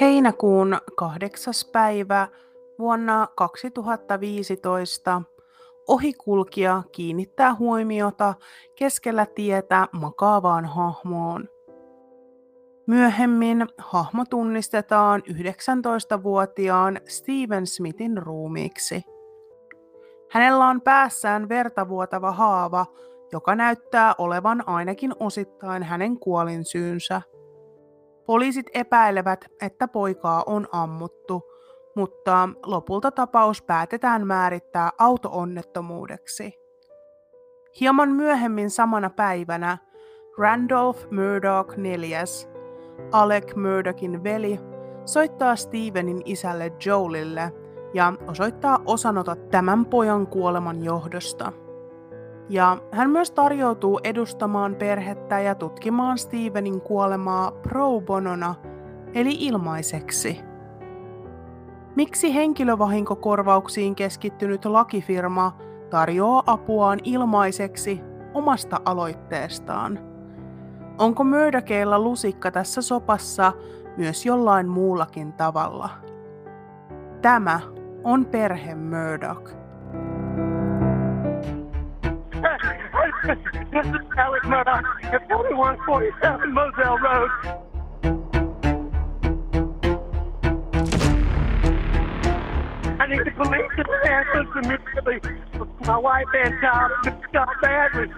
Heinäkuun kahdeksas päivä vuonna 2015 ohikulkija kiinnittää huomiota keskellä tietä makaavaan hahmoon. Myöhemmin hahmo tunnistetaan 19-vuotiaan Steven Smithin ruumiiksi. Hänellä on päässään vertavuotava haava, joka näyttää olevan ainakin osittain hänen kuolinsyynsä. Poliisit epäilevät, että poikaa on ammuttu, mutta lopulta tapaus päätetään määrittää autoonnettomuudeksi. Hieman myöhemmin samana päivänä Randolph Murdoch neljäs, Alec Murdochin veli, soittaa Stevenin isälle Joelille ja osoittaa osanotot tämän pojan kuoleman johdosta. Ja hän myös tarjoutuu edustamaan perhettä ja tutkimaan Stevenin kuolemaa pro bonona, eli ilmaiseksi. Miksi henkilövahinkokorvauksiin keskittynyt lakifirma tarjoaa apuaan ilmaiseksi omasta aloitteestaan? Onko Murdochilla lusikka tässä sopassa myös jollain muullakin tavalla? Tämä on perhe Murdoch. This is Alec Murdoch at 4147 Moselle Road. I need the police to answer immediately. My wife and child shot badly.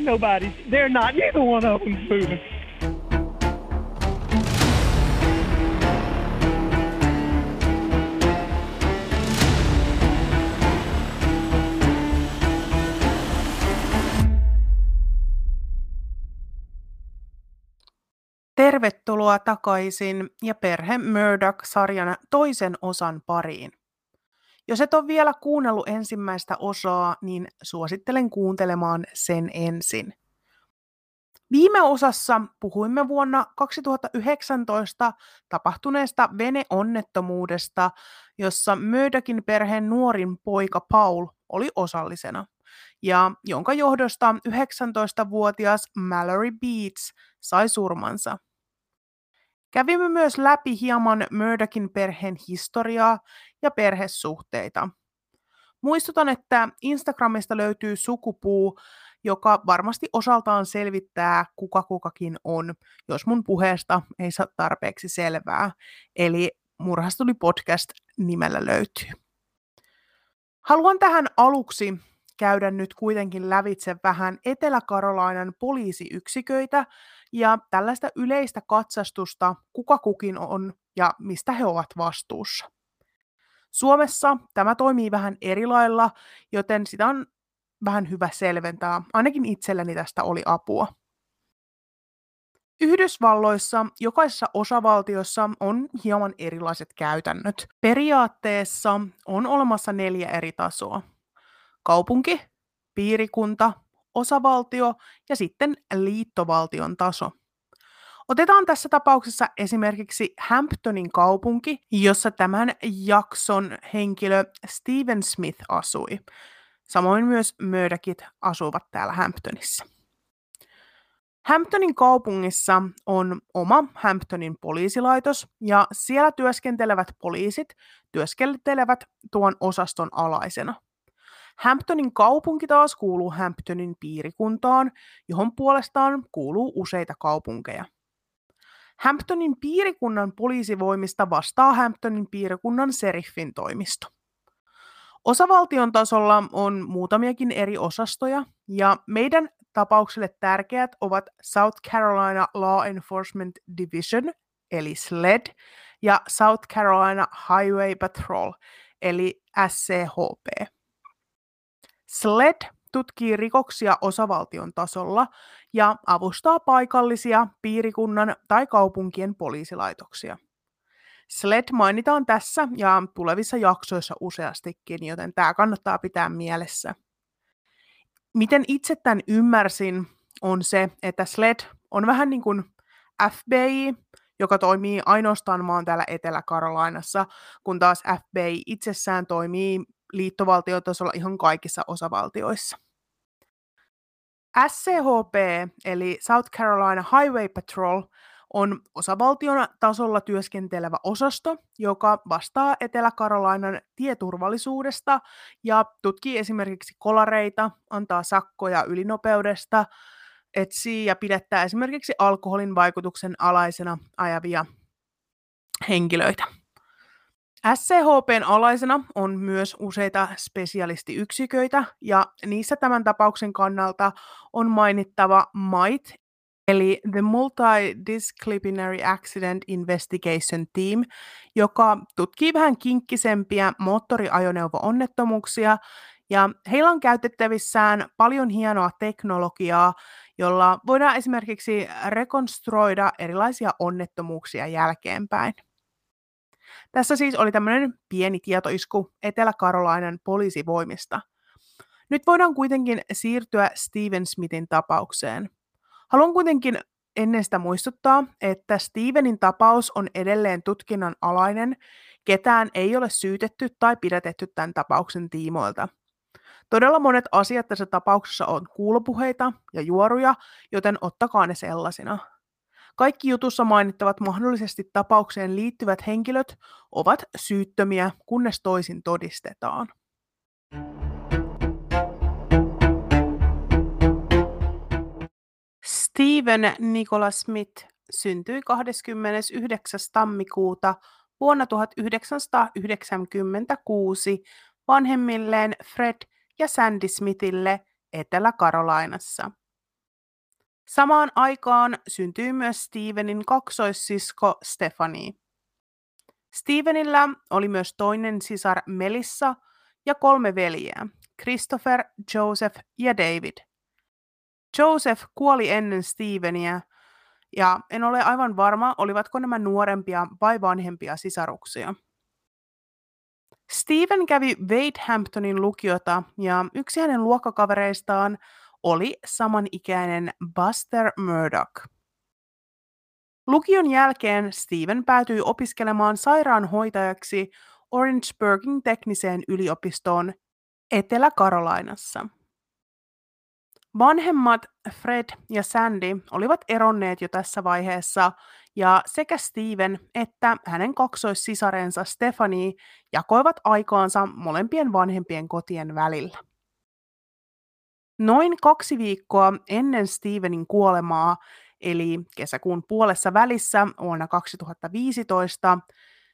Nobody. They're not. Neither one of them's moving. Tervetuloa takaisin ja Perhe Murdoch-sarjan toisen osan pariin. Jos et ole vielä kuunnellut ensimmäistä osaa, niin suosittelen kuuntelemaan sen ensin. Viime osassa puhuimme vuonna 2019 tapahtuneesta veneonnettomuudesta, jossa Murdochin perheen nuorin poika Paul oli osallisena, ja jonka johdosta 19-vuotias Mallory Beats sai surmansa. Kävimme myös läpi hieman Murdochin perheen historiaa ja perhesuhteita. Muistutan, että Instagramista löytyy sukupuu, joka varmasti osaltaan selvittää, kuka kukakin on, jos mun puheesta ei saa tarpeeksi selvää. Eli Murhastuli podcast nimellä löytyy. Haluan tähän aluksi käydä nyt kuitenkin lävitse vähän Etelä-Karolainan poliisiyksiköitä ja tällaista yleistä katsastusta, kuka kukin on ja mistä he ovat vastuussa. Suomessa tämä toimii vähän eri lailla, joten sitä on vähän hyvä selventää. Ainakin itselleni tästä oli apua. Yhdysvalloissa jokaisessa osavaltiossa on hieman erilaiset käytännöt. Periaatteessa on olemassa neljä eri tasoa. Kaupunki, piirikunta, osavaltio ja sitten liittovaltion taso. Otetaan tässä tapauksessa esimerkiksi Hamptonin kaupunki, jossa tämän jakson henkilö Steven Smith asui. Samoin myös Murdochit asuvat täällä Hamptonissa. Hamptonin kaupungissa on oma Hamptonin poliisilaitos ja siellä työskentelevät poliisit työskentelevät tuon osaston alaisena – Hamptonin kaupunki taas kuuluu Hamptonin piirikuntaan, johon puolestaan kuuluu useita kaupunkeja. Hamptonin piirikunnan poliisivoimista vastaa Hamptonin piirikunnan seriffin toimisto. Osavaltion tasolla on muutamiakin eri osastoja, ja meidän tapaukselle tärkeät ovat South Carolina Law Enforcement Division, eli SLED, ja South Carolina Highway Patrol, eli SCHP. SLED tutkii rikoksia osavaltion tasolla ja avustaa paikallisia piirikunnan tai kaupunkien poliisilaitoksia. SLED mainitaan tässä ja tulevissa jaksoissa useastikin, joten tämä kannattaa pitää mielessä. Miten itse tämän ymmärsin, on se, että SLED on vähän niin kuin FBI, joka toimii ainoastaan maan täällä Etelä-Karolainassa, kun taas FBI itsessään toimii liittovaltiotasolla ihan kaikissa osavaltioissa. SCHP eli South Carolina Highway Patrol on osavaltion tasolla työskentelevä osasto, joka vastaa Etelä-Karolainan tieturvallisuudesta ja tutkii esimerkiksi kolareita, antaa sakkoja ylinopeudesta, etsii ja pidättää esimerkiksi alkoholin vaikutuksen alaisena ajavia henkilöitä. SCHPn alaisena on myös useita spesialistiyksiköitä, ja niissä tämän tapauksen kannalta on mainittava MITE, eli The Multidisciplinary Accident Investigation Team, joka tutkii vähän kinkkisempiä moottoriajoneuvo-onnettomuuksia, ja heillä on käytettävissään paljon hienoa teknologiaa, jolla voidaan esimerkiksi rekonstruoida erilaisia onnettomuuksia jälkeenpäin. Tässä siis oli tämmöinen pieni tietoisku Etelä-Karolainan poliisivoimista. Nyt voidaan kuitenkin siirtyä Steven Smithin tapaukseen. Haluan kuitenkin ennen sitä muistuttaa, että Stevenin tapaus on edelleen tutkinnan alainen, ketään ei ole syytetty tai pidätetty tämän tapauksen tiimoilta. Todella monet asiat tässä tapauksessa on kuulopuheita ja juoruja, joten ottakaa ne sellaisina. Kaikki jutussa mainittavat mahdollisesti tapaukseen liittyvät henkilöt ovat syyttömiä, kunnes toisin todistetaan. Steven Nicholas Smith syntyi 29. tammikuuta vuonna 1996 vanhemmilleen Fred ja Sandy Smithille Etelä-Karolainassa. Samaan aikaan syntyi myös Stevenin kaksoissisko Stephanie. Stevenillä oli myös toinen sisar Melissa ja kolme veljeä, Christopher, Joseph ja David. Joseph kuoli ennen Steveniä, ja en ole aivan varma, olivatko nämä nuorempia vai vanhempia sisaruksia. Steven kävi Wade Hamptonin lukiota ja yksi hänen luokkakavereistaan oli samanikäinen Buster Murdoch. Lukion jälkeen Steven päätyi opiskelemaan sairaanhoitajaksi Orangeburgin tekniseen yliopistoon Etelä-Karolainassa. Vanhemmat Fred ja Sandy olivat eronneet jo tässä vaiheessa, ja sekä Steven että hänen kaksoissisarensa Stephanie jakoivat aikaansa molempien vanhempien kotien välillä. Noin kaksi viikkoa ennen Stevenin kuolemaa, eli kesäkuun puolessa välissä vuonna 2015,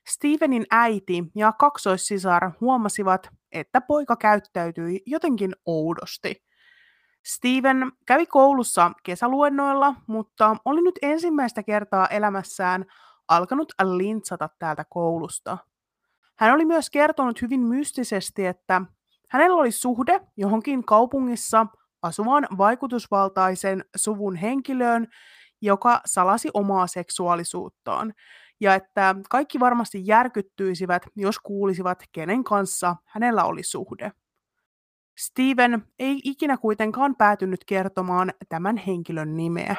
Stevenin äiti ja kaksoissisar huomasivat, että poika käyttäytyi jotenkin oudosti. Steven kävi koulussa kesäluennoilla, mutta oli nyt ensimmäistä kertaa elämässään alkanut lintsata täältä koulusta. Hän oli myös kertonut hyvin mystisesti, että hänellä oli suhde johonkin kaupungissa asuvaan vaikutusvaltaisen suvun henkilöön, joka salasi omaa seksuaalisuuttaan, ja että kaikki varmasti järkyttyisivät, jos kuulisivat, kenen kanssa hänellä oli suhde. Steven ei ikinä kuitenkaan päätynyt kertomaan tämän henkilön nimeä.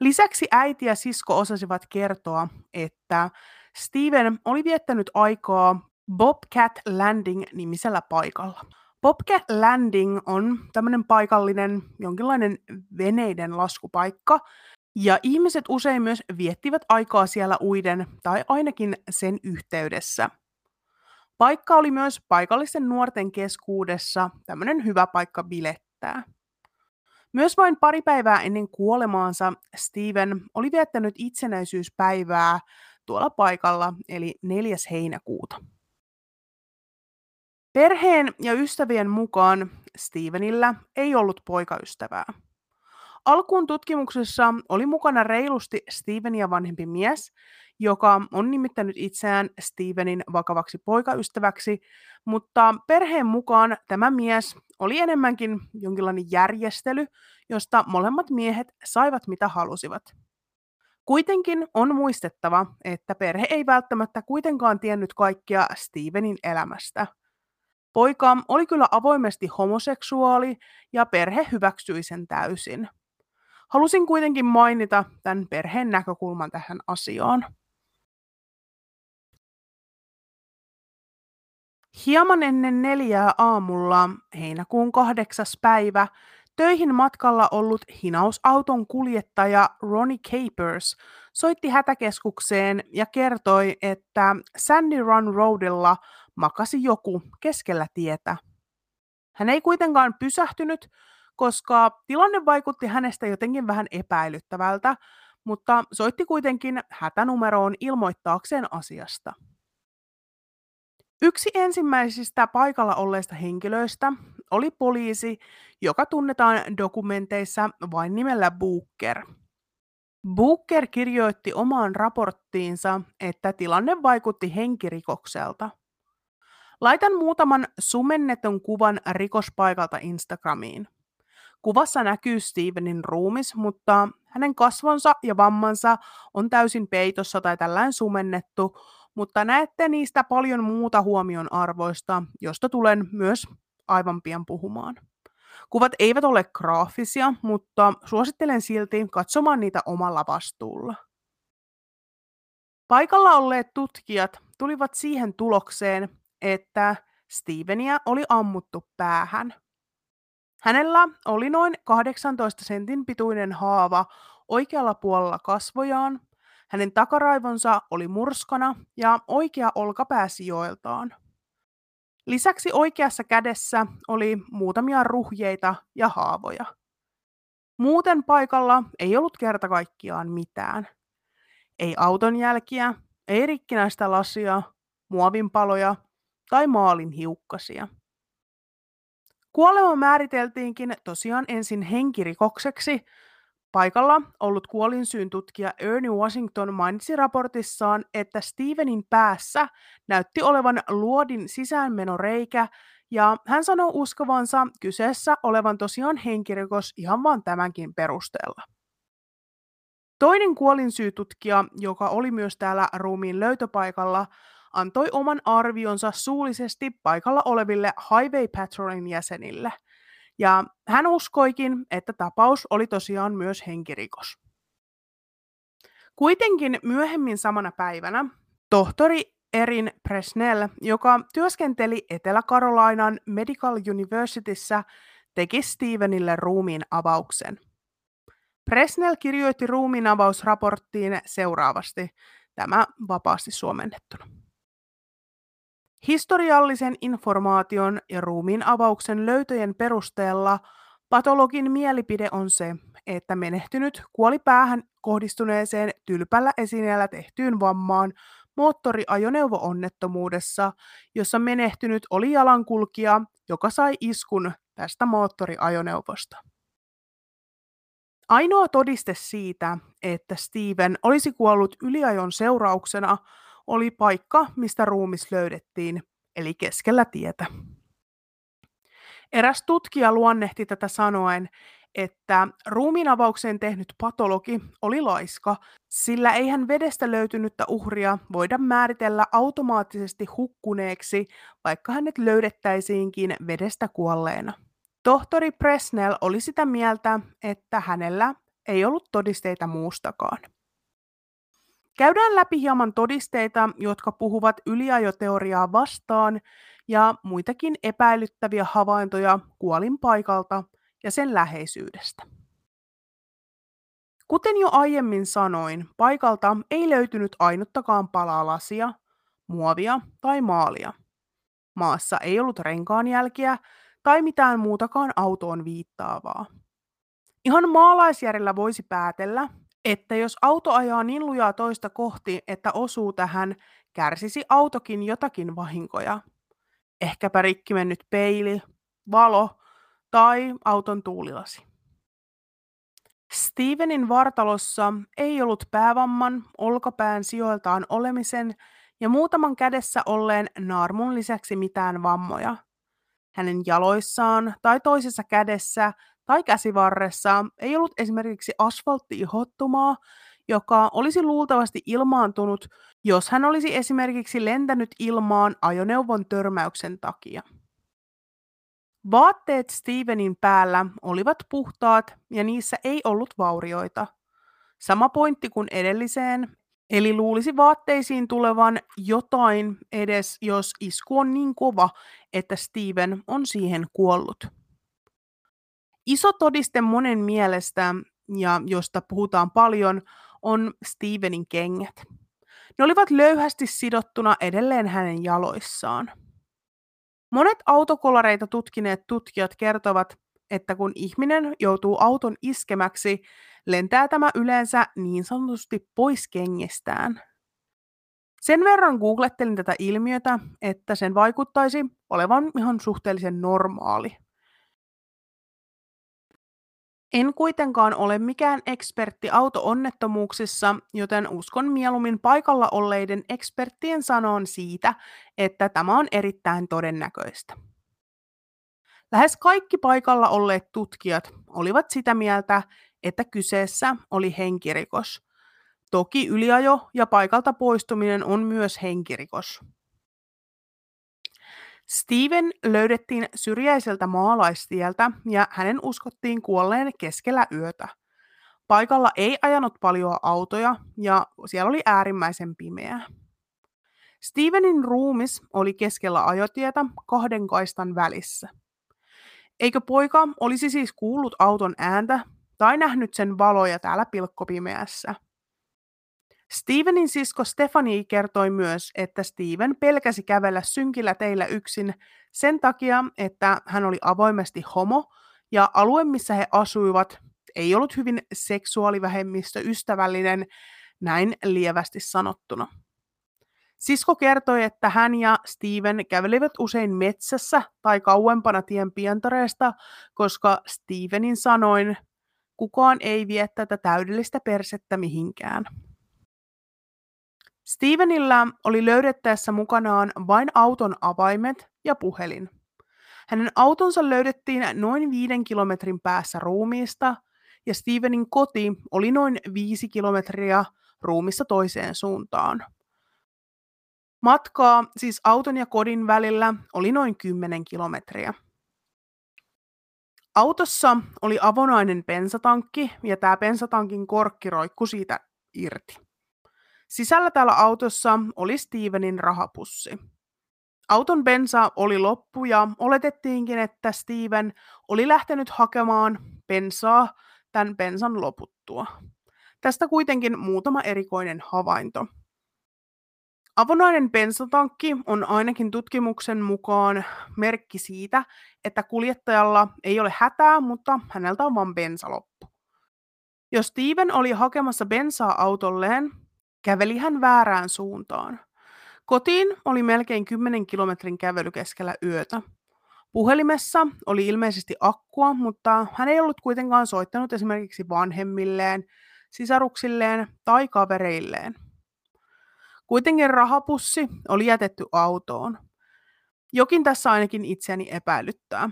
Lisäksi äiti ja sisko osasivat kertoa, että Steven oli viettänyt aikaa Bobcat Landing-nimisellä paikalla. Bobcat Landing on tämmöinen paikallinen jonkinlainen veneiden laskupaikka, ja ihmiset usein myös viettivät aikaa siellä uiden tai ainakin sen yhteydessä. Paikka oli myös paikallisten nuorten keskuudessa tämmöinen hyvä paikka bilettää. Myös vain pari päivää ennen kuolemaansa Steven oli viettänyt itsenäisyyspäivää tuolla paikalla, eli 4. heinäkuuta. Perheen ja ystävien mukaan Stevenillä ei ollut poikaystävää. Alkuun tutkimuksessa oli mukana reilusti Stevenia vanhempi mies, joka on nimittänyt itseään Stevenin vakavaksi poikaystäväksi, mutta perheen mukaan tämä mies oli enemmänkin jonkinlainen järjestely, josta molemmat miehet saivat mitä halusivat. Kuitenkin on muistettava, että perhe ei välttämättä kuitenkaan tiennyt kaikkia Stevenin elämästä. Poika oli kyllä avoimesti homoseksuaali ja perhe hyväksyi sen täysin. Halusin kuitenkin mainita tämän perheen näkökulman tähän asiaan. Hieman ennen neljää aamulla heinäkuun kahdeksas päivä töihin matkalla ollut hinausauton kuljettaja Ronnie Capers soitti hätäkeskukseen ja kertoi, että Sandy Run Roadilla makasi joku keskellä tietä. Hän ei kuitenkaan pysähtynyt, koska tilanne vaikutti hänestä jotenkin vähän epäilyttävältä, mutta soitti kuitenkin hätänumeroon ilmoittaakseen asiasta. Yksi ensimmäisistä paikalla olleista henkilöistä oli poliisi, joka tunnetaan dokumenteissa vain nimellä Booker. Booker kirjoitti omaan raporttiinsa, että tilanne vaikutti henkirikokselta. Laitan muutaman sumennetun kuvan rikospaikalta Instagramiin. Kuvassa näkyy Stevenin ruumis, mutta hänen kasvonsa ja vammansa on täysin peitossa tai tällään sumennettu, mutta näette niistä paljon muuta huomion arvoista, josta tulen myös aivan pian puhumaan. Kuvat eivät ole graafisia, mutta suosittelen silti katsomaan niitä omalla vastuulla. Paikalla olleet tutkijat tulivat siihen tulokseen, että Stevenia oli ammuttu päähän. Hänellä oli noin 18 sentin pituinen haava oikealla puolella kasvojaan, hänen takaraivonsa oli murskana ja oikea olkapää sijoiltaan. Lisäksi oikeassa kädessä oli muutamia ruhjeita ja haavoja. Muuten paikalla ei ollut kerta kaikkiaan mitään. Ei auton jälkiä, ei rikkinäistä lasia, muovinpaloja tai maalin hiukkasia. Kuolema määriteltiinkin tosiaan ensin henkirikokseksi. Paikalla ollut kuolinsyyn tutkija Ernie Washington mainitsi raportissaan, että Stevenin päässä näytti olevan luodin sisäänmenoreikä, ja hän sanoi uskovansa kyseessä olevan tosiaan henkirikos ihan vain tämänkin perusteella. Toinen kuolinsyytutkija, joka oli myös täällä ruumiin löytöpaikalla, antoi oman arvionsa suullisesti paikalla oleville Highway Patrolin jäsenille. Ja hän uskoikin, että tapaus oli tosiaan myös henkirikos. Kuitenkin myöhemmin samana päivänä tohtori Erin Presnell, joka työskenteli Etelä-Karolainan Medical Universityssä, teki Stevenille ruumiin avauksen. Presnell kirjoitti ruumiin avausraporttiin seuraavasti, tämä vapaasti suomennettuna. Historiallisen informaation ja ruumiin avauksen löytöjen perusteella patologin mielipide on se, että menehtynyt kuoli päähän kohdistuneeseen tylpällä esineellä tehtyyn vammaan moottoriajoneuvo-onnettomuudessa, jossa menehtynyt oli jalankulkija, joka sai iskun tästä moottoriajoneuvosta. Ainoa todiste siitä, että Steven olisi kuollut yliajon seurauksena, oli paikka, mistä ruumis löydettiin, eli keskellä tietä. Eräs tutkija luonnehti tätä sanoen, että ruumiinavauksen tehnyt patologi oli laiska, sillä eihän vedestä löytynyttä uhria voida määritellä automaattisesti hukkuneeksi, vaikka hänet löydettäisiinkin vedestä kuolleena. Tohtori Presnell oli sitä mieltä, että hänellä ei ollut todisteita muustakaan. Käydään läpi hieman todisteita, jotka puhuvat yliajoteoriaa vastaan ja muitakin epäilyttäviä havaintoja kuolinpaikalta ja sen läheisyydestä. Kuten jo aiemmin sanoin, paikalta ei löytynyt ainuttakaan palaa lasia, muovia tai maalia. Maassa ei ollut renkaanjälkiä tai mitään muutakaan autoon viittaavaa. Ihan maalaisjärjellä voisi päätellä, että jos auto ajaa niin lujaa toista kohti, että osuu tähän, kärsisi autokin jotakin vahinkoja. Ehkäpä rikki mennyt peili, valo tai auton tuulilasi. Stevenin vartalossa ei ollut päävamman, olkapään sijoiltaan olemisen ja muutaman kädessä olleen naarmun lisäksi mitään vammoja. Hänen jaloissaan tai toisessa kädessä tai käsivarressa ei ollut esimerkiksi asfaltti-ihottumaa, joka olisi luultavasti ilmaantunut, jos hän olisi esimerkiksi lentänyt ilmaan ajoneuvon törmäyksen takia. Vaatteet Stevenin päällä olivat puhtaat ja niissä ei ollut vaurioita. Sama pointti kuin edelliseen, eli luulisi vaatteisiin tulevan jotain edes, jos isku on niin kova, että Steven on siihen kuollut. Iso todiste monen mielestä, ja josta puhutaan paljon, on Stevenin kengät. Ne olivat löyhästi sidottuna edelleen hänen jaloissaan. Monet autokolareita tutkineet tutkijat kertovat, että kun ihminen joutuu auton iskemäksi, lentää tämä yleensä niin sanotusti pois kengestään. Sen verran googlettelin tätä ilmiötä, että sen vaikuttaisi olevan ihan suhteellisen normaali. En kuitenkaan ole mikään ekspertti auto-onnettomuuksissa, joten uskon mieluummin paikalla olleiden eksperttien sanoon siitä, että tämä on erittäin todennäköistä. Lähes kaikki paikalla olleet tutkijat olivat sitä mieltä, että kyseessä oli henkirikos. Toki yliajo ja paikalta poistuminen on myös henkirikos. Steven löydettiin syrjäiseltä maalaistieltä ja hänen uskottiin kuolleen keskellä yötä. Paikalla ei ajanut paljon autoja ja siellä oli äärimmäisen pimeää. Stevenin ruumis oli keskellä ajotietä kahden kaistan välissä. Eikö poika olisi siis kuullut auton ääntä tai nähnyt sen valoja täällä pilkkopimeässä? Stevenin sisko Stefani kertoi myös, että Steven pelkäsi kävellä synkillä teillä yksin sen takia, että hän oli avoimesti homo ja alue, missä he asuivat, ei ollut hyvin seksuaalivähemmistöystävällinen, näin lievästi sanottuna. Sisko kertoi, että hän ja Steven kävelivät usein metsässä tai kauempana tien pientareesta, koska Stevenin sanoin, kukaan ei vie tätä täydellistä persettä mihinkään. Stevenillä oli löydettäessä mukanaan vain auton avaimet ja puhelin. Hänen autonsa löydettiin noin viiden kilometrin päässä ruumiista, ja Stevenin koti oli noin viisi kilometriä ruumista toiseen suuntaan. Matkaa siis auton ja kodin välillä oli noin 10 kilometriä. Autossa oli avonainen bensatankki ja tämä bensatankin korkki roikkui siitä irti. Sisällä täällä autossa oli Stevenin rahapussi. Auton bensa oli loppu ja oletettiinkin, että Steven oli lähtenyt hakemaan bensaa tämän bensan loputtua. Tästä kuitenkin muutama erikoinen havainto. Avonainen bensatankki on ainakin tutkimuksen mukaan merkki siitä, että kuljettajalla ei ole hätää, mutta häneltä on vain bensa loppu. Jos Steven oli hakemassa bensaa autolleen, Käveli hän väärään suuntaan. Kotiin oli melkein 10 kilometrin kävely keskellä yötä. Puhelimessa oli ilmeisesti akkua, mutta hän ei ollut kuitenkaan soittanut esimerkiksi vanhemmilleen, sisaruksilleen tai kavereilleen. Kuitenkin rahapussi oli jätetty autoon. Jokin tässä ainakin itseäni epäilyttää.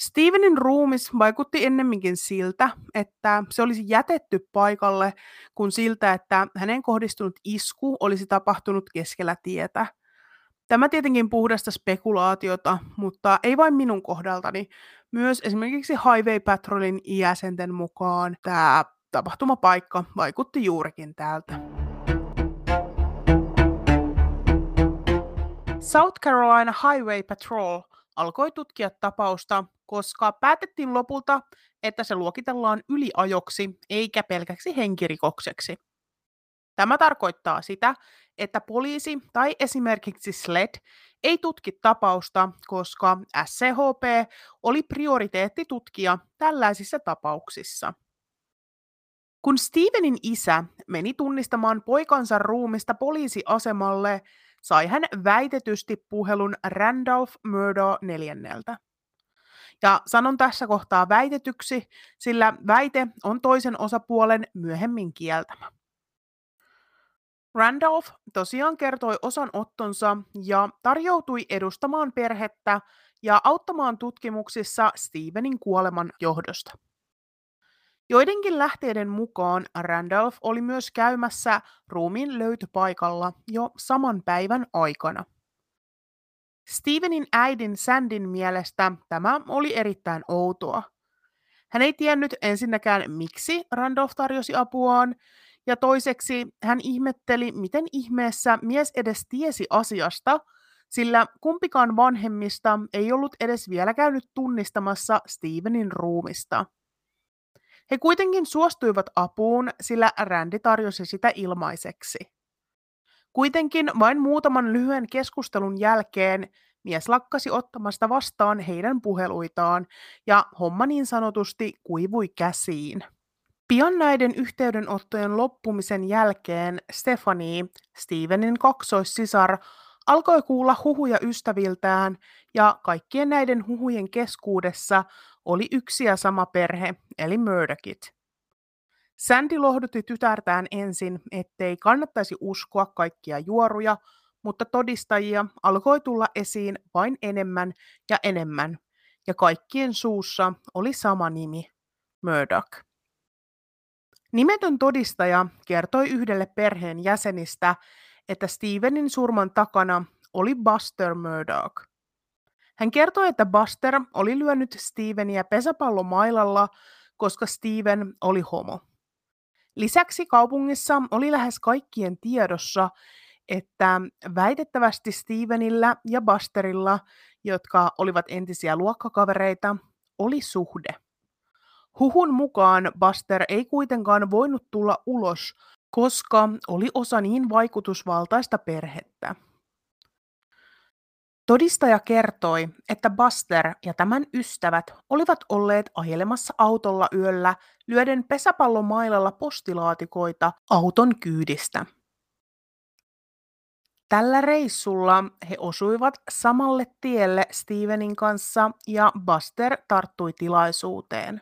Stevenin ruumis vaikutti ennemminkin siltä, että se olisi jätetty paikalle, kuin siltä, että hänen kohdistunut isku olisi tapahtunut keskellä tietä. Tämä tietenkin puhdasta spekulaatiota, mutta ei vain minun kohdaltani. Myös esimerkiksi Highway Patrolin jäsenten mukaan tämä tapahtumapaikka vaikutti juurikin täältä. South Carolina Highway Patrol alkoi tutkia tapausta, koska päätettiin lopulta, että se luokitellaan yliajoksi eikä pelkäksi henkirikokseksi. Tämä tarkoittaa sitä, että poliisi tai esimerkiksi SLED ei tutki tapausta, koska SCHP oli prioriteettitutkija tällaisissa tapauksissa. Kun Stevenin isä meni tunnistamaan poikansa ruumista poliisiasemalle, sai hän väitetysti puhelun Randolph Murdo neljänneltä. Ja sanon tässä kohtaa väitetyksi, sillä väite on toisen osapuolen myöhemmin kieltämä. Randolph tosiaan kertoi osanottonsa ja tarjoutui edustamaan perhettä ja auttamaan tutkimuksissa Stevenin kuoleman johdosta. Joidenkin lähteiden mukaan Randolph oli myös käymässä ruumiin löytöpaikalla jo saman päivän aikana. Stevenin äidin Sandin mielestä tämä oli erittäin outoa. Hän ei tiennyt ensinnäkään, miksi Randolph tarjosi apuaan, ja toiseksi hän ihmetteli, miten ihmeessä mies edes tiesi asiasta, sillä kumpikaan vanhemmista ei ollut edes vielä käynyt tunnistamassa Stevenin ruumista. He kuitenkin suostuivat apuun, sillä Randy tarjosi sitä ilmaiseksi. Kuitenkin vain muutaman lyhyen keskustelun jälkeen mies lakkasi ottamasta vastaan heidän puheluitaan ja homma niin sanotusti kuivui käsiin. Pian näiden yhteydenottojen loppumisen jälkeen Stephanie, Stevenin kaksoissisar, alkoi kuulla huhuja ystäviltään ja kaikkien näiden huhujen keskuudessa oli yksi ja sama perhe, eli Murdochit. Sandy lohdutti tytärtään ensin, ettei kannattaisi uskoa kaikkia juoruja, mutta todistajia alkoi tulla esiin vain enemmän ja enemmän, ja kaikkien suussa oli sama nimi, Murdoch. Nimetön todistaja kertoi yhdelle perheen jäsenistä, että Stevenin surman takana oli Buster Murdoch. Hän kertoi, että Buster oli lyönyt Steveniä pesäpallomailalla, koska Steven oli homo. Lisäksi kaupungissa oli lähes kaikkien tiedossa, että väitettävästi Stevenillä ja Busterilla, jotka olivat entisiä luokkakavereita, oli suhde. Huhun mukaan Buster ei kuitenkaan voinut tulla ulos, koska oli osa niin vaikutusvaltaista perhettä. Todistaja kertoi, että Buster ja tämän ystävät olivat olleet ajelemassa autolla yöllä lyöden pesäpallomailalla postilaatikoita auton kyydistä. Tällä reissulla he osuivat samalle tielle Stevenin kanssa ja Buster tarttui tilaisuuteen.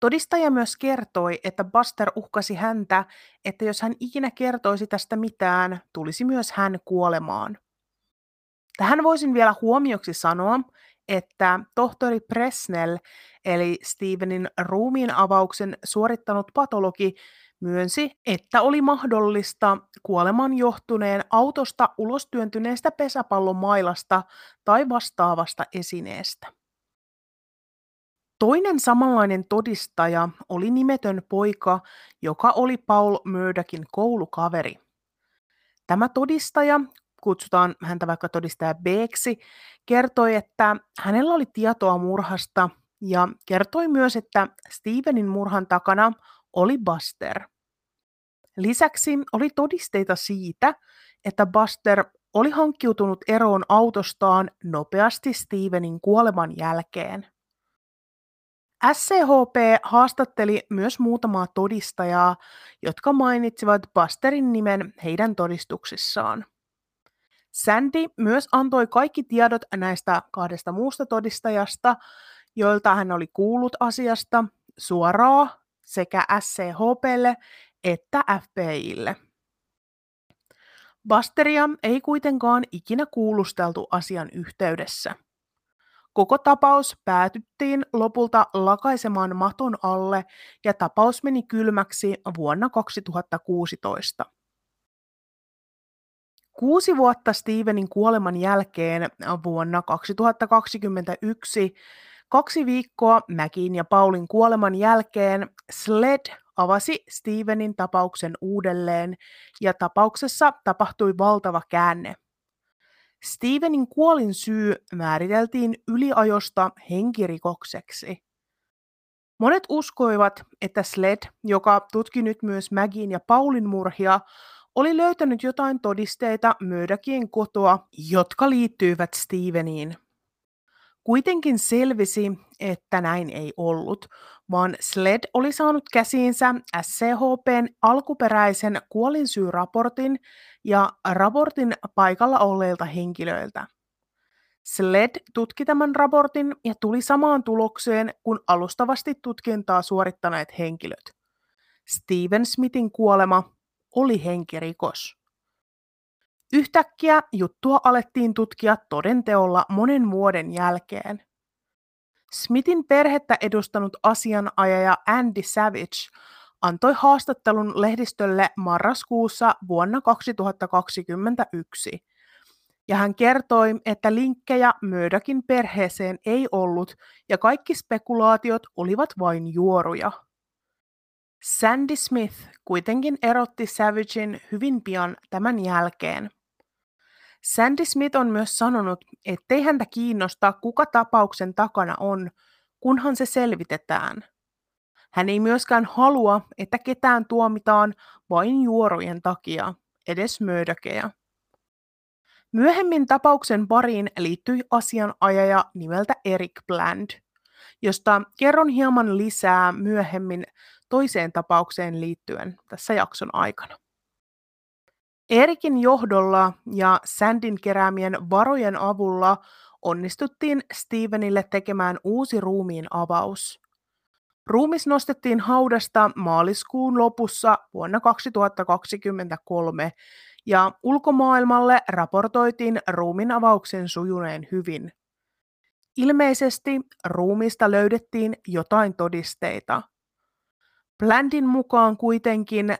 Todistaja myös kertoi, että Buster uhkasi häntä, että jos hän ikinä kertoisi tästä mitään, tulisi myös hän kuolemaan. Tähän voisin vielä huomioksi sanoa, että tohtori Presnell, eli Stevenin ruumiin avauksen suorittanut patologi, myönsi, että oli mahdollista kuoleman johtuneen autosta ulostyöntyneestä pesäpallomailasta tai vastaavasta esineestä. Toinen samanlainen todistaja oli nimetön poika, joka oli Paul Murdochin koulukaveri. Tämä todistaja, kutsutaan häntä vaikka todistaja b kertoi, että hänellä oli tietoa murhasta ja kertoi myös, että Stevenin murhan takana oli Buster. Lisäksi oli todisteita siitä, että Buster oli hankkiutunut eroon autostaan nopeasti Stevenin kuoleman jälkeen. SCHP haastatteli myös muutamaa todistajaa, jotka mainitsivat Busterin nimen heidän todistuksissaan. Sandy myös antoi kaikki tiedot näistä kahdesta muusta todistajasta, joilta hän oli kuullut asiasta suoraan sekä SCHPlle että FBIlle. Busteria ei kuitenkaan ikinä kuulusteltu asian yhteydessä. Koko tapaus päätyttiin lopulta lakaisemaan maton alle ja tapaus meni kylmäksi vuonna 2016. Kuusi vuotta Stevenin kuoleman jälkeen vuonna 2021, kaksi viikkoa Mäkin ja Paulin kuoleman jälkeen, SLED avasi Stevenin tapauksen uudelleen ja tapauksessa tapahtui valtava käänne. Stevenin kuolin syy määriteltiin yliajosta henkirikokseksi. Monet uskoivat, että Sled, joka tutki nyt myös Magin ja Paulin murhia, oli löytänyt jotain todisteita Mördäkien kotoa, jotka liittyivät Steveniin. Kuitenkin selvisi, että näin ei ollut, vaan SLED oli saanut käsiinsä SCHPn alkuperäisen kuolinsyyraportin ja raportin paikalla olleilta henkilöiltä. SLED tutki tämän raportin ja tuli samaan tulokseen kuin alustavasti tutkintaa suorittaneet henkilöt. Steven Smithin kuolema oli henkirikos. Yhtäkkiä juttua alettiin tutkia todenteolla monen vuoden jälkeen. Smithin perhettä edustanut asianajaja Andy Savage antoi haastattelun lehdistölle marraskuussa vuonna 2021. Ja hän kertoi, että linkkejä Murdokin perheeseen ei ollut ja kaikki spekulaatiot olivat vain juoruja. Sandy Smith kuitenkin erotti Savagein hyvin pian tämän jälkeen. Sandy Smith on myös sanonut, ettei häntä kiinnosta, kuka tapauksen takana on, kunhan se selvitetään. Hän ei myöskään halua, että ketään tuomitaan vain juorojen takia, edes möödökeä. Myöhemmin tapauksen pariin liittyi asianajaja nimeltä Eric Bland, josta kerron hieman lisää myöhemmin toiseen tapaukseen liittyen tässä jakson aikana. Erikin johdolla ja Sandin keräämien varojen avulla onnistuttiin Stevenille tekemään uusi ruumiin avaus. Ruumis nostettiin haudasta maaliskuun lopussa vuonna 2023 ja ulkomaailmalle raportoitiin ruumin avauksen sujuneen hyvin. Ilmeisesti ruumista löydettiin jotain todisteita. Blandin mukaan kuitenkin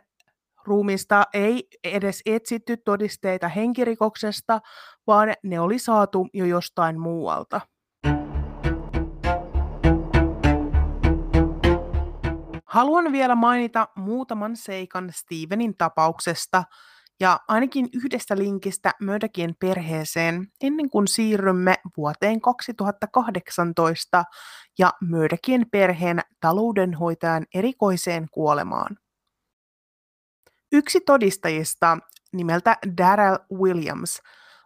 ruumista ei edes etsitty todisteita henkirikoksesta, vaan ne oli saatu jo jostain muualta. Haluan vielä mainita muutaman seikan Stevenin tapauksesta ja ainakin yhdestä linkistä Mördäkien perheeseen ennen kuin siirrymme vuoteen 2018 ja Mördäkien perheen taloudenhoitajan erikoiseen kuolemaan. Yksi todistajista nimeltä Darrell Williams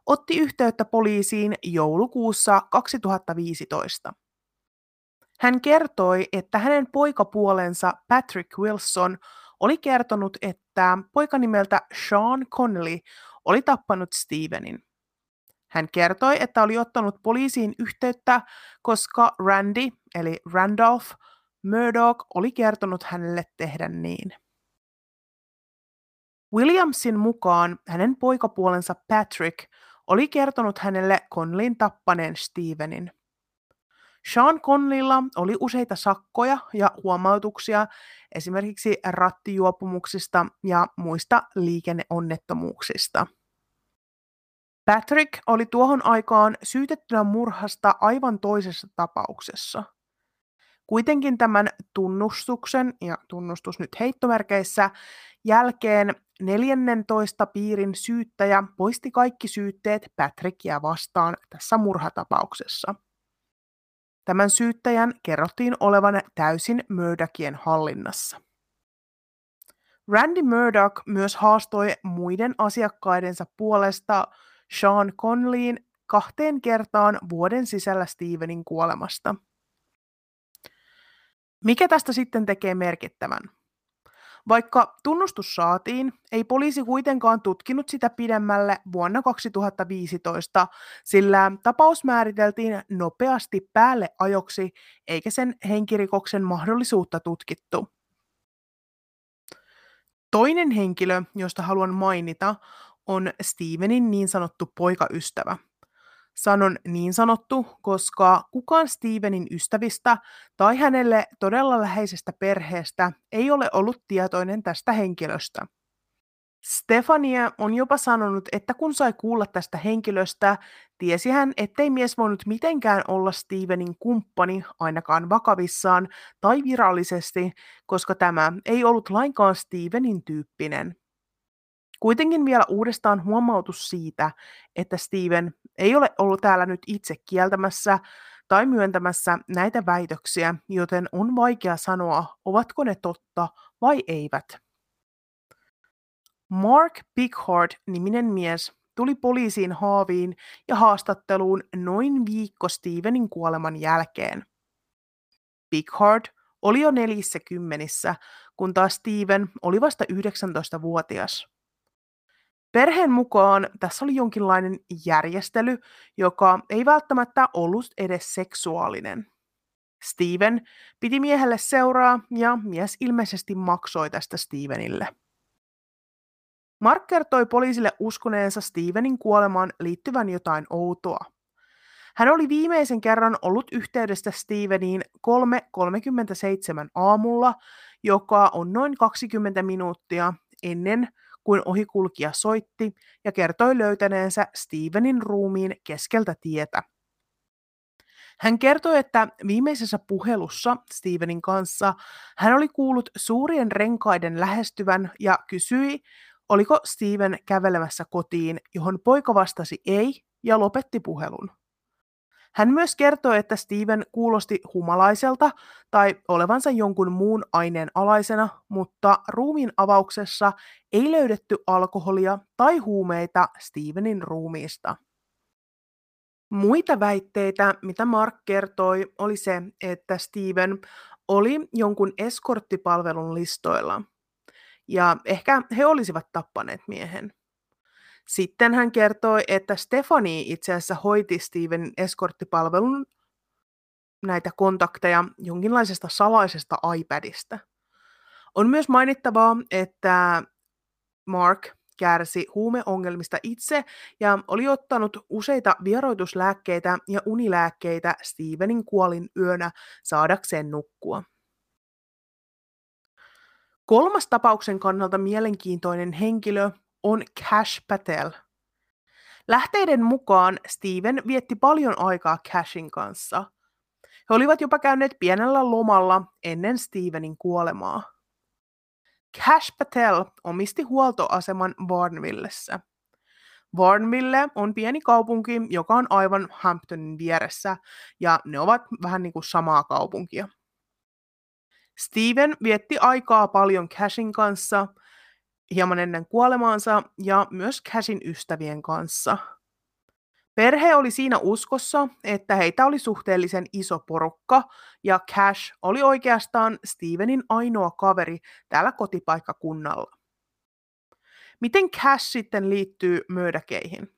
otti yhteyttä poliisiin joulukuussa 2015. Hän kertoi, että hänen poikapuolensa Patrick Wilson oli kertonut, että poika nimeltä Sean Connelly oli tappanut Stevenin. Hän kertoi, että oli ottanut poliisiin yhteyttä, koska Randy, eli Randolph Murdoch, oli kertonut hänelle tehdä niin. Williamsin mukaan hänen poikapuolensa Patrick oli kertonut hänelle Conlin tappaneen Stevenin. Sean Conlilla oli useita sakkoja ja huomautuksia esimerkiksi rattijuopumuksista ja muista liikenneonnettomuuksista. Patrick oli tuohon aikaan syytettynä murhasta aivan toisessa tapauksessa. Kuitenkin tämän tunnustuksen, ja tunnustus nyt heittomerkeissä, jälkeen 14 piirin syyttäjä poisti kaikki syytteet Patrickia vastaan tässä murhatapauksessa. Tämän syyttäjän kerrottiin olevan täysin Murdochin hallinnassa. Randy Murdoch myös haastoi muiden asiakkaidensa puolesta Sean Conleyin kahteen kertaan vuoden sisällä Stevenin kuolemasta. Mikä tästä sitten tekee merkittävän? Vaikka tunnustus saatiin, ei poliisi kuitenkaan tutkinut sitä pidemmälle vuonna 2015, sillä tapaus määriteltiin nopeasti päälle ajoksi eikä sen henkirikoksen mahdollisuutta tutkittu. Toinen henkilö, josta haluan mainita, on Stevenin niin sanottu poikaystävä – Sanon niin sanottu, koska kukaan Stevenin ystävistä tai hänelle todella läheisestä perheestä ei ole ollut tietoinen tästä henkilöstä. Stefania on jopa sanonut, että kun sai kuulla tästä henkilöstä, tiesi hän, ettei mies voinut mitenkään olla Stevenin kumppani ainakaan vakavissaan tai virallisesti, koska tämä ei ollut lainkaan Stevenin tyyppinen. Kuitenkin vielä uudestaan huomautus siitä, että Steven ei ole ollut täällä nyt itse kieltämässä tai myöntämässä näitä väitöksiä, joten on vaikea sanoa, ovatko ne totta vai eivät. Mark Bighord-niminen mies tuli poliisiin haaviin ja haastatteluun noin viikko Stevenin kuoleman jälkeen. Bighord oli jo nelissä kymmenissä, kun taas Steven oli vasta 19-vuotias. Perheen mukaan tässä oli jonkinlainen järjestely, joka ei välttämättä ollut edes seksuaalinen. Steven piti miehelle seuraa ja mies ilmeisesti maksoi tästä Stevenille. Mark kertoi poliisille uskoneensa Stevenin kuolemaan liittyvän jotain outoa. Hän oli viimeisen kerran ollut yhteydessä Steveniin 3.37 aamulla, joka on noin 20 minuuttia ennen kuin ohikulkija soitti ja kertoi löytäneensä Stevenin ruumiin keskeltä tietä. Hän kertoi, että viimeisessä puhelussa Stevenin kanssa hän oli kuullut suurien renkaiden lähestyvän ja kysyi, oliko Steven kävelemässä kotiin, johon poika vastasi ei ja lopetti puhelun. Hän myös kertoi, että Steven kuulosti humalaiselta tai olevansa jonkun muun aineen alaisena, mutta ruumiin avauksessa ei löydetty alkoholia tai huumeita Stevenin ruumiista. Muita väitteitä, mitä Mark kertoi, oli se, että Steven oli jonkun eskorttipalvelun listoilla. Ja ehkä he olisivat tappaneet miehen. Sitten hän kertoi, että Stefani itse asiassa hoiti Steven eskorttipalvelun näitä kontakteja jonkinlaisesta salaisesta iPadista. On myös mainittavaa, että Mark kärsi huumeongelmista itse ja oli ottanut useita vieroituslääkkeitä ja unilääkkeitä Stevenin kuolin yönä saadakseen nukkua. Kolmas tapauksen kannalta mielenkiintoinen henkilö on Cash Patel. Lähteiden mukaan Steven vietti paljon aikaa Cashin kanssa. He olivat jopa käyneet pienellä lomalla ennen Stevenin kuolemaa. Cash Patel omisti huoltoaseman Varnvillessä. Varnville on pieni kaupunki, joka on aivan Hamptonin vieressä, ja ne ovat vähän niin kuin samaa kaupunkia. Steven vietti aikaa paljon Cashin kanssa, hieman ennen kuolemaansa ja myös Cashin ystävien kanssa. Perhe oli siinä uskossa, että heitä oli suhteellisen iso porukka ja Cash oli oikeastaan Stevenin ainoa kaveri täällä kotipaikkakunnalla. Miten Cash sitten liittyy möödäkeihin?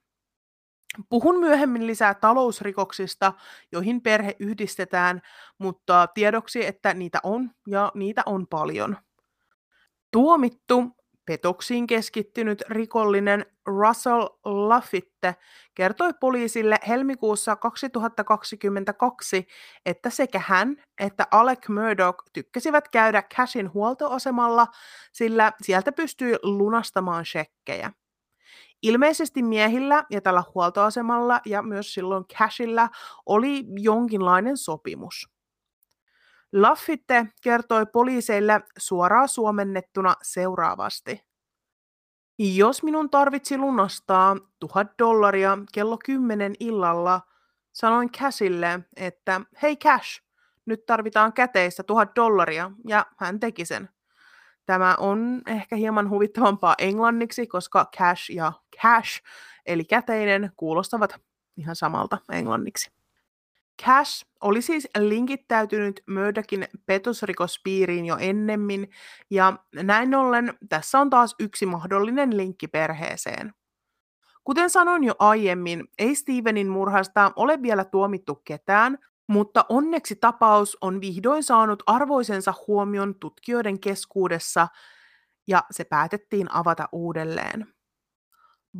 Puhun myöhemmin lisää talousrikoksista, joihin perhe yhdistetään, mutta tiedoksi, että niitä on ja niitä on paljon. Tuomittu Petoksiin keskittynyt rikollinen Russell Lafitte kertoi poliisille helmikuussa 2022, että sekä hän että Alec Murdoch tykkäsivät käydä Cashin huoltoasemalla, sillä sieltä pystyi lunastamaan shekkejä. Ilmeisesti miehillä ja tällä huoltoasemalla ja myös silloin Cashilla oli jonkinlainen sopimus. Laffitte kertoi poliiseille suoraan suomennettuna seuraavasti. Jos minun tarvitsi lunastaa tuhat dollaria kello kymmenen illalla, sanoin Cashille, että hei Cash, nyt tarvitaan käteistä tuhat dollaria, ja hän teki sen. Tämä on ehkä hieman huvittavampaa englanniksi, koska cash ja cash, eli käteinen, kuulostavat ihan samalta englanniksi. Cash oli siis linkittäytynyt Murdochin petosrikospiiriin jo ennemmin, ja näin ollen tässä on taas yksi mahdollinen linkki perheeseen. Kuten sanoin jo aiemmin, ei Stevenin murhasta ole vielä tuomittu ketään, mutta onneksi tapaus on vihdoin saanut arvoisensa huomion tutkijoiden keskuudessa, ja se päätettiin avata uudelleen.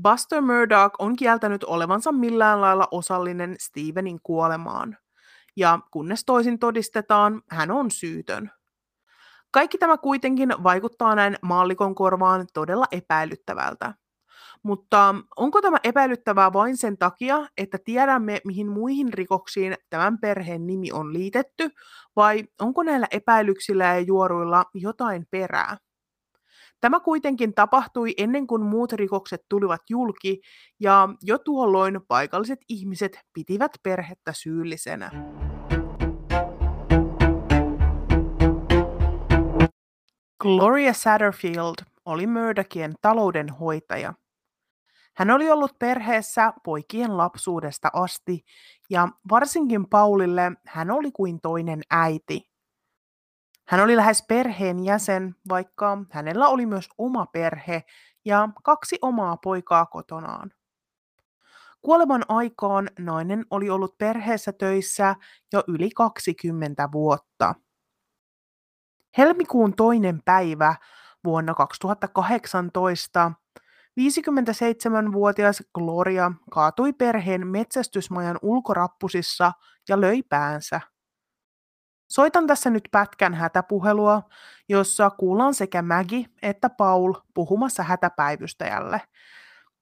Buster Murdoch on kieltänyt olevansa millään lailla osallinen Stevenin kuolemaan. Ja kunnes toisin todistetaan, hän on syytön. Kaikki tämä kuitenkin vaikuttaa näin maallikon korvaan todella epäilyttävältä. Mutta onko tämä epäilyttävää vain sen takia, että tiedämme, mihin muihin rikoksiin tämän perheen nimi on liitetty, vai onko näillä epäilyksillä ja juoruilla jotain perää? Tämä kuitenkin tapahtui ennen kuin muut rikokset tulivat julki, ja jo tuolloin paikalliset ihmiset pitivät perhettä syyllisenä. Gloria Satterfield oli Murdochin taloudenhoitaja. Hän oli ollut perheessä poikien lapsuudesta asti, ja varsinkin Paulille hän oli kuin toinen äiti. Hän oli lähes perheen jäsen, vaikka hänellä oli myös oma perhe ja kaksi omaa poikaa kotonaan. Kuoleman aikaan nainen oli ollut perheessä töissä jo yli 20 vuotta. Helmikuun toinen päivä vuonna 2018 57-vuotias Gloria kaatui perheen metsästysmajan ulkorappusissa ja löi päänsä. Soitan tässä nyt pätkän hätäpuhelua, jossa kuullaan sekä Mägi että Paul puhumassa hätäpäivystäjälle.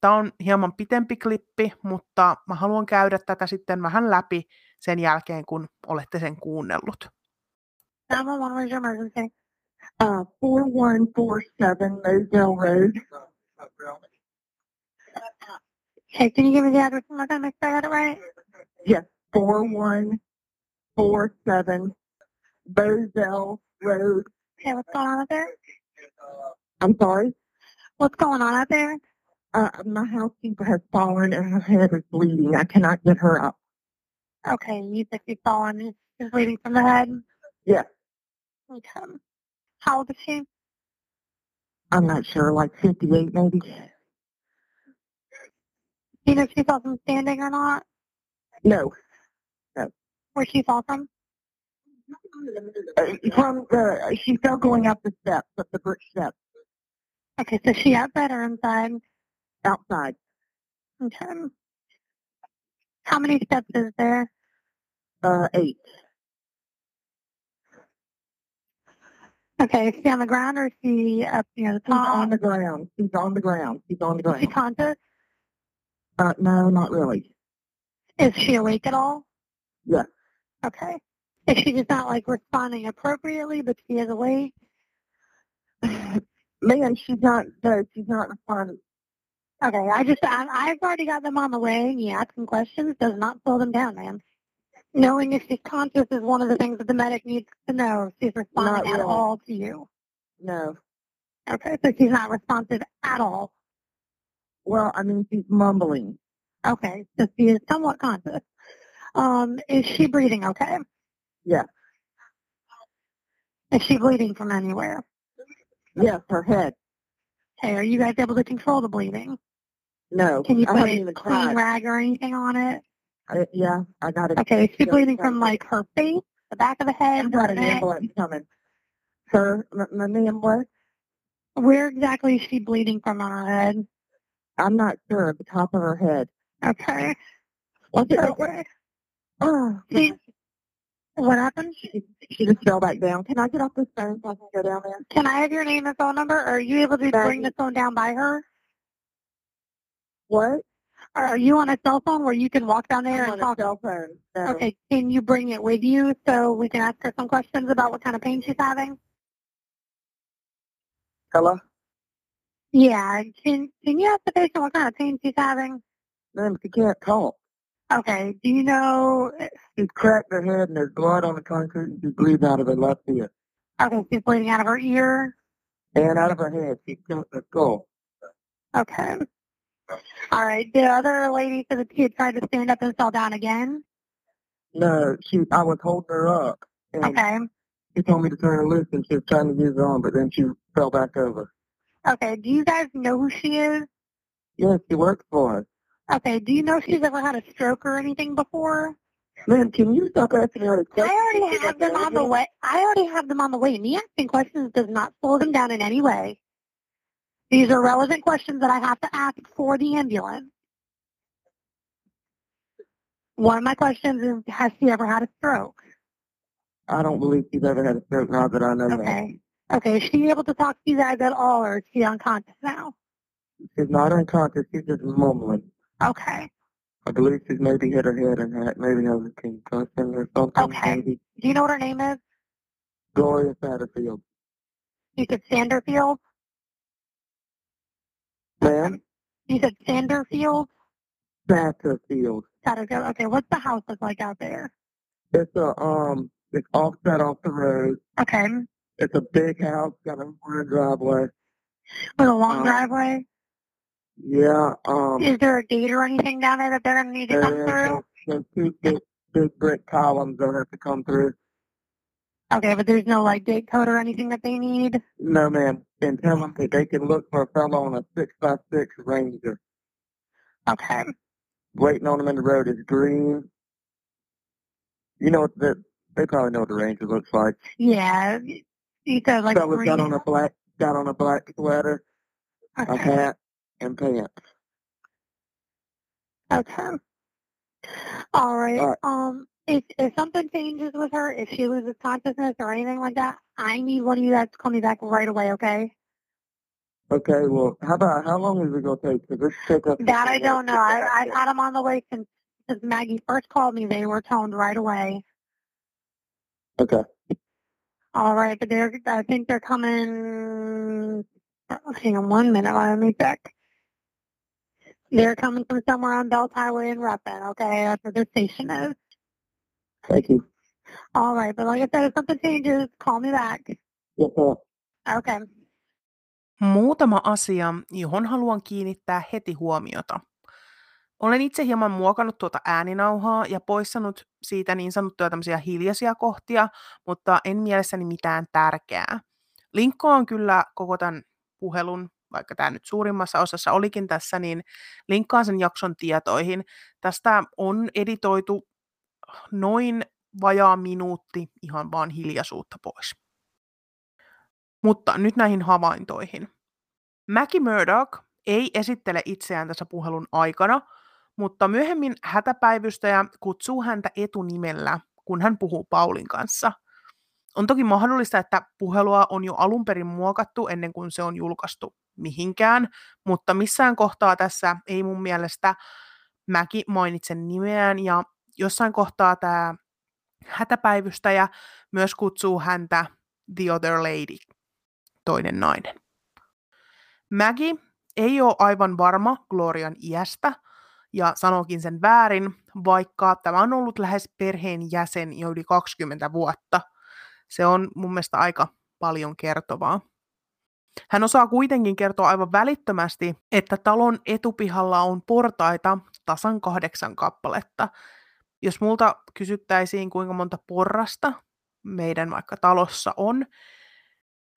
Tämä on hieman pitempi klippi, mutta mä haluan käydä tätä sitten vähän läpi sen jälkeen, kun olette sen kuunnellut. Tämä on. Uh, 4147 Moselle Road. Hey, can you give me the address one more time? Make sure I it right. Yes, 4147 Burzell Road. Hey, what's going on out there? I'm sorry? What's going on out there? Uh, my housekeeper has fallen and her head is bleeding. I cannot get her up. Okay, you think she's fallen and she's bleeding from the head? Yes. Okay. How old is she? I'm not sure, like 58 maybe. Do you know if she fell from standing or not? No. No. Where she fell from? Uh, from the, she fell going up the steps, up the brick steps Okay, so she outside or inside? outside. Okay. How many steps is there? Uh, eight. Okay, is she on the ground or is she up near the She's on the ground. She's on the ground. She's on the Is she ground. conscious? Uh, no, not really. Is she awake at all? Yes. Okay. Is she not like responding appropriately, but she is awake? Man, she's not, no, she's not responding. Okay, I just, I, I've already got them on the way. and You asking questions does not slow them down, man. Knowing if she's conscious is one of the things that the medic needs to know. If she's responding Not at really. all to you. No. Okay, so she's not responsive at all. Well, I mean, she's mumbling. Okay, so she is somewhat conscious. Um, is she breathing okay? Yeah. Is she bleeding from anywhere? Yes, her head. Okay, are you guys able to control the bleeding? No. Can you put a clean tried. rag or anything on it? I, yeah, I got it. Okay, is she bleeding from like her face, the back of the head, I've got her an ambulance coming. Sir, my name what? Where exactly is she bleeding from on her head? I'm not sure. At the top of her head. Okay. What's? So Oh, what happened? she, she just fell back down. Can I get off this phone so I can go down there? Can I have your name and phone number? Or are you able to bring the phone down by her? What? Or are you on a cell phone where you can walk down there I'm and on a talk? cell phone. No. Okay, can you bring it with you so we can ask her some questions about what kind of pain she's having? Hello? Yeah, can can you ask the patient what kind of pain she's having? Ma'am, she can't talk. Okay, do you know? She cracked her head and there's blood on the concrete and she bleeds out of her left ear. Okay, she's bleeding out of her ear. And out of her head. She's got the skull. Okay. All right. The other lady said that she had tried to stand up and fell down again. No, she. I was holding her up. And Okay. she told me to turn her loose and she was trying to use her arm, but then she fell back over. Okay. Do you guys know who she is? Yes, she works for us. Okay. Do you know if she's ever had a stroke or anything before? Man, can you stop asking her the I already have them on the way. I already have them on the way. Me asking questions does not slow them down in any way. These are relevant questions that I have to ask for the ambulance. One of my questions is, has she ever had a stroke? I don't believe she's ever had a stroke, not that I know. Okay. Okay. Is she able to talk to you guys at all, or is she unconscious now? She's not unconscious, she's just mumbling. Okay. I believe she's maybe hit her head and had maybe has a concussion or something. Okay. Maybe. Do you know what her name is? Gloria Satterfield. You said Sanderfield? Ma'am? You said Sanderfield? Satterfield. Satterfield. Okay. What's the house look like out there? It's a, um, it's offset off the road. Okay. It's a big house, got a long driveway. With a long Um, driveway? Yeah, um, Is there a gate or anything down there that they're going to need to come through? there's two big, big brick columns that have to come through. Okay, but there's no like gate code or anything that they need? No, ma'am. And tell them that they can look for a fellow on a six by six Ranger. Okay. Waiting on them in the road is green. You know what the, they probably know what the Ranger looks like. Yeah. You said like Fella's got on a black, got on a black sweater, a Okay. hat, and pants. Okay. All right. All right. Um, if if something changes with her, if she loses consciousness or anything like that, I need one of you guys to call me back right away. Okay. Okay, well, how about, how long is it going to take? Cause this pick up That I don't know. I, I've had them on the way since since Maggie first called me. They were toned right away. Okay. All right, but they're I think they're coming Hang on one minute, let me check. They're coming from somewhere on Belt Highway in Rutland, okay? That's where the station is. Thank you. All right, but like I said, if something changes, call me back. Yes. Okay. Muutama asia, johon haluan kiinnittää heti huomiota. Olen itse hieman muokannut tuota ääninauhaa ja poissanut siitä niin sanottuja tämmöisiä hiljaisia kohtia, mutta en mielessäni mitään tärkeää. Linkkaan kyllä koko tämän puhelun, vaikka tämä nyt suurimmassa osassa olikin tässä, niin linkkaan sen jakson tietoihin. Tästä on editoitu noin vajaa minuutti ihan vaan hiljaisuutta pois. Mutta nyt näihin havaintoihin. Mackie Murdoch ei esittele itseään tässä puhelun aikana, mutta myöhemmin hätäpäivystäjä kutsuu häntä etunimellä, kun hän puhuu Paulin kanssa. On toki mahdollista, että puhelua on jo alun perin muokattu ennen kuin se on julkaistu mihinkään, mutta missään kohtaa tässä ei mun mielestä Mäki mainitse nimeään ja jossain kohtaa tämä hätäpäivystäjä myös kutsuu häntä The Other Lady, toinen nainen. Maggie ei ole aivan varma Glorian iästä ja sanookin sen väärin, vaikka tämä on ollut lähes perheen jäsen jo yli 20 vuotta. Se on mun mielestä aika paljon kertovaa. Hän osaa kuitenkin kertoa aivan välittömästi, että talon etupihalla on portaita tasan kahdeksan kappaletta. Jos multa kysyttäisiin, kuinka monta porrasta meidän vaikka talossa on,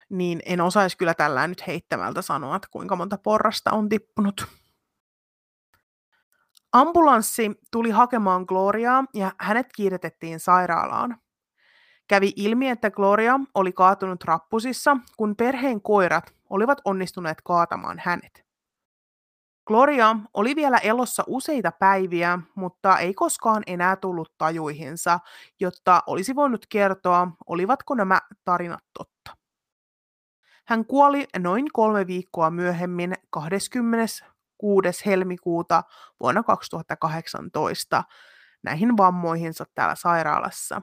niin en osaisi kyllä tällä nyt heittämältä sanoa, että kuinka monta porrasta on tippunut. Ambulanssi tuli hakemaan Gloriaa ja hänet kiiretettiin sairaalaan. Kävi ilmi, että Gloria oli kaatunut rappusissa, kun perheen koirat olivat onnistuneet kaatamaan hänet. Gloria oli vielä elossa useita päiviä, mutta ei koskaan enää tullut tajuihinsa, jotta olisi voinut kertoa, olivatko nämä tarinat totta. Hän kuoli noin kolme viikkoa myöhemmin 26. helmikuuta vuonna 2018 näihin vammoihinsa täällä sairaalassa.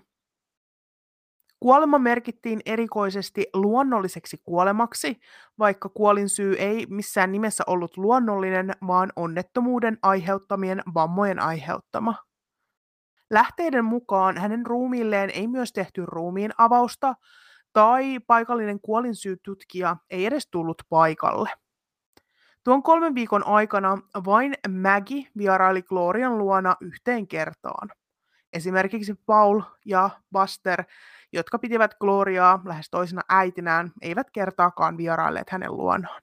Kuolema merkittiin erikoisesti luonnolliseksi kuolemaksi, vaikka kuolinsyy ei missään nimessä ollut luonnollinen, vaan onnettomuuden aiheuttamien vammojen aiheuttama. Lähteiden mukaan hänen ruumiilleen ei myös tehty ruumiin avausta, tai paikallinen kuolinsyytutkija ei edes tullut paikalle. Tuon kolmen viikon aikana vain Maggie vieraili Glorian luona yhteen kertaan. Esimerkiksi Paul ja Buster, jotka pitivät Gloriaa lähes toisena äitinään, eivät kertaakaan vierailleet hänen luonaan.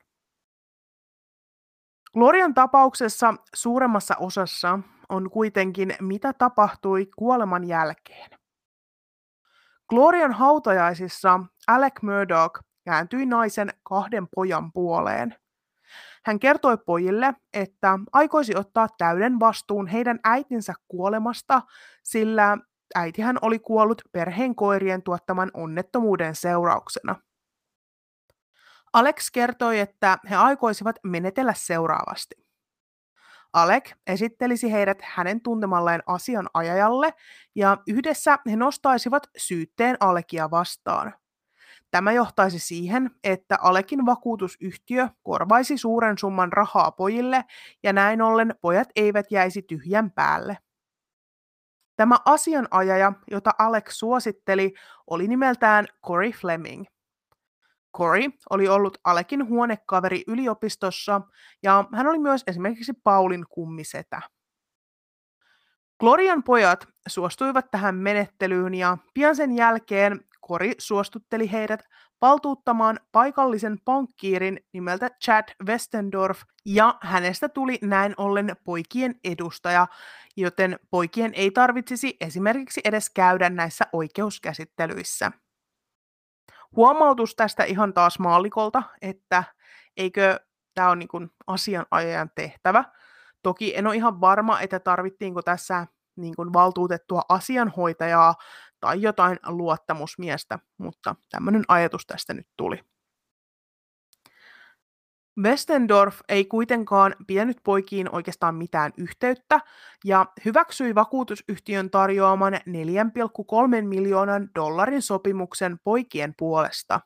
Glorian tapauksessa suuremmassa osassa on kuitenkin mitä tapahtui kuoleman jälkeen. Glorian hautajaisissa Alec Murdoch kääntyi naisen kahden pojan puoleen. Hän kertoi pojille, että aikoisi ottaa täyden vastuun heidän äitinsä kuolemasta, sillä äitihän oli kuollut perheen koirien tuottaman onnettomuuden seurauksena. Alex kertoi, että he aikoisivat menetellä seuraavasti. Alec esittelisi heidät hänen tuntemalleen asianajajalle ja yhdessä he nostaisivat syytteen Alekia vastaan. Tämä johtaisi siihen, että Alekin vakuutusyhtiö korvaisi suuren summan rahaa pojille ja näin ollen pojat eivät jäisi tyhjän päälle. Tämä asianajaja, jota Alex suositteli, oli nimeltään Cory Fleming. Cory oli ollut Alekin huonekaveri yliopistossa ja hän oli myös esimerkiksi Paulin kummisetä. Glorian pojat suostuivat tähän menettelyyn ja pian sen jälkeen Kori suostutteli heidät valtuuttamaan paikallisen pankkiirin nimeltä Chad Westendorf, ja hänestä tuli näin ollen poikien edustaja, joten poikien ei tarvitsisi esimerkiksi edes käydä näissä oikeuskäsittelyissä. Huomautus tästä ihan taas maallikolta, että eikö tämä on niin asianajajan tehtävä. Toki en ole ihan varma, että tarvittiinko tässä niin kuin valtuutettua asianhoitajaa tai jotain luottamusmiestä, mutta tämmöinen ajatus tästä nyt tuli. Westendorf ei kuitenkaan pitänyt poikiin oikeastaan mitään yhteyttä ja hyväksyi vakuutusyhtiön tarjoaman 4,3 miljoonan dollarin sopimuksen poikien puolesta.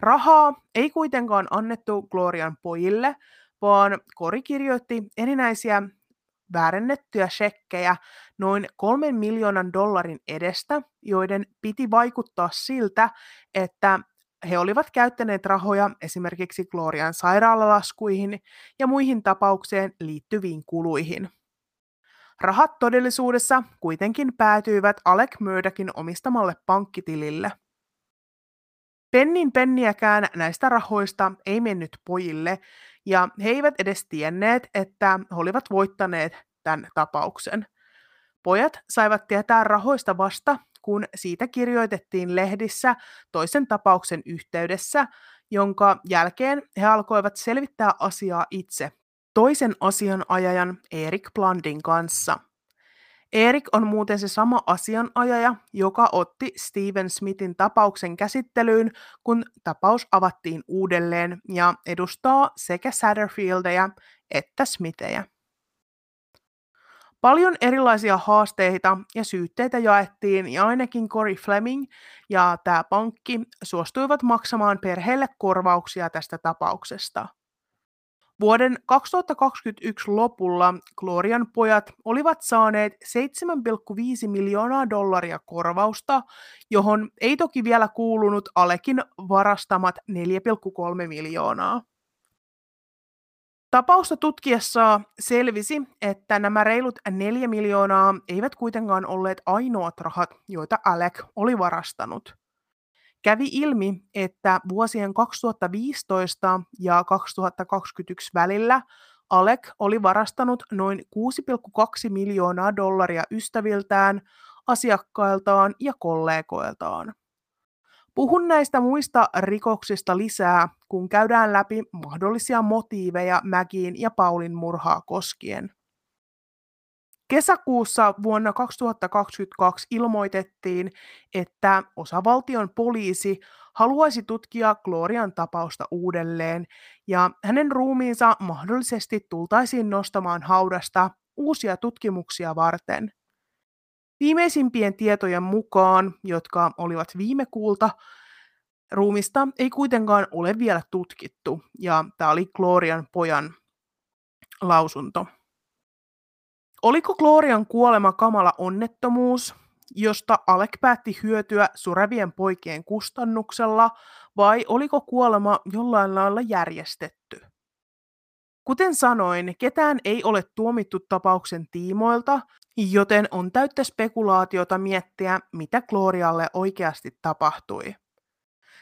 Rahaa ei kuitenkaan annettu Glorian pojille, vaan Kori kirjoitti erinäisiä väärennettyjä shekkejä noin kolmen miljoonan dollarin edestä, joiden piti vaikuttaa siltä, että he olivat käyttäneet rahoja esimerkiksi Glorian sairaalalaskuihin ja muihin tapaukseen liittyviin kuluihin. Rahat todellisuudessa kuitenkin päätyivät Alec Murdochin omistamalle pankkitilille. Pennin penniäkään näistä rahoista ei mennyt pojille, ja he eivät edes tienneet, että he olivat voittaneet tämän tapauksen. Pojat saivat tietää rahoista vasta, kun siitä kirjoitettiin lehdissä toisen tapauksen yhteydessä, jonka jälkeen he alkoivat selvittää asiaa itse toisen asianajajan Erik Blandin kanssa. Erik on muuten se sama asianajaja, joka otti Steven Smithin tapauksen käsittelyyn, kun tapaus avattiin uudelleen ja edustaa sekä Satterfieldeja että Smithejä. Paljon erilaisia haasteita ja syytteitä jaettiin ja ainakin Cory Fleming ja tämä pankki suostuivat maksamaan perheelle korvauksia tästä tapauksesta. Vuoden 2021 lopulla Glorian pojat olivat saaneet 7,5 miljoonaa dollaria korvausta, johon ei toki vielä kuulunut Alekin varastamat 4,3 miljoonaa. Tapausta tutkiessa selvisi, että nämä reilut 4 miljoonaa eivät kuitenkaan olleet ainoat rahat, joita Alec oli varastanut. Kävi ilmi, että vuosien 2015 ja 2021 välillä Alec oli varastanut noin 6,2 miljoonaa dollaria ystäviltään, asiakkailtaan ja kollegoiltaan. Puhun näistä muista rikoksista lisää, kun käydään läpi mahdollisia motiiveja Mäkiin ja Paulin murhaa koskien. Kesäkuussa vuonna 2022 ilmoitettiin, että osavaltion poliisi haluaisi tutkia Glorian tapausta uudelleen ja hänen ruumiinsa mahdollisesti tultaisiin nostamaan haudasta uusia tutkimuksia varten. Viimeisimpien tietojen mukaan, jotka olivat viime kuulta, ruumista ei kuitenkaan ole vielä tutkittu, ja tämä oli Glorian pojan lausunto. Oliko Glorian kuolema kamala onnettomuus, josta Alec päätti hyötyä surevien poikien kustannuksella, vai oliko kuolema jollain lailla järjestetty? Kuten sanoin, ketään ei ole tuomittu tapauksen tiimoilta, joten on täyttä spekulaatiota miettiä, mitä Glorialle oikeasti tapahtui.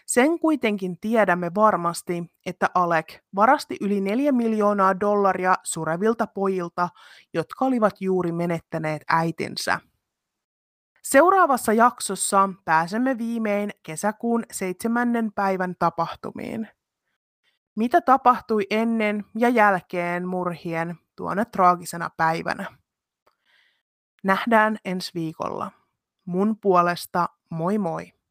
Sen kuitenkin tiedämme varmasti, että Alec varasti yli 4 miljoonaa dollaria surevilta pojilta, jotka olivat juuri menettäneet äitinsä. Seuraavassa jaksossa pääsemme viimein kesäkuun seitsemännen päivän tapahtumiin. Mitä tapahtui ennen ja jälkeen murhien tuona traagisena päivänä? Nähdään ensi viikolla. Mun puolesta moi moi!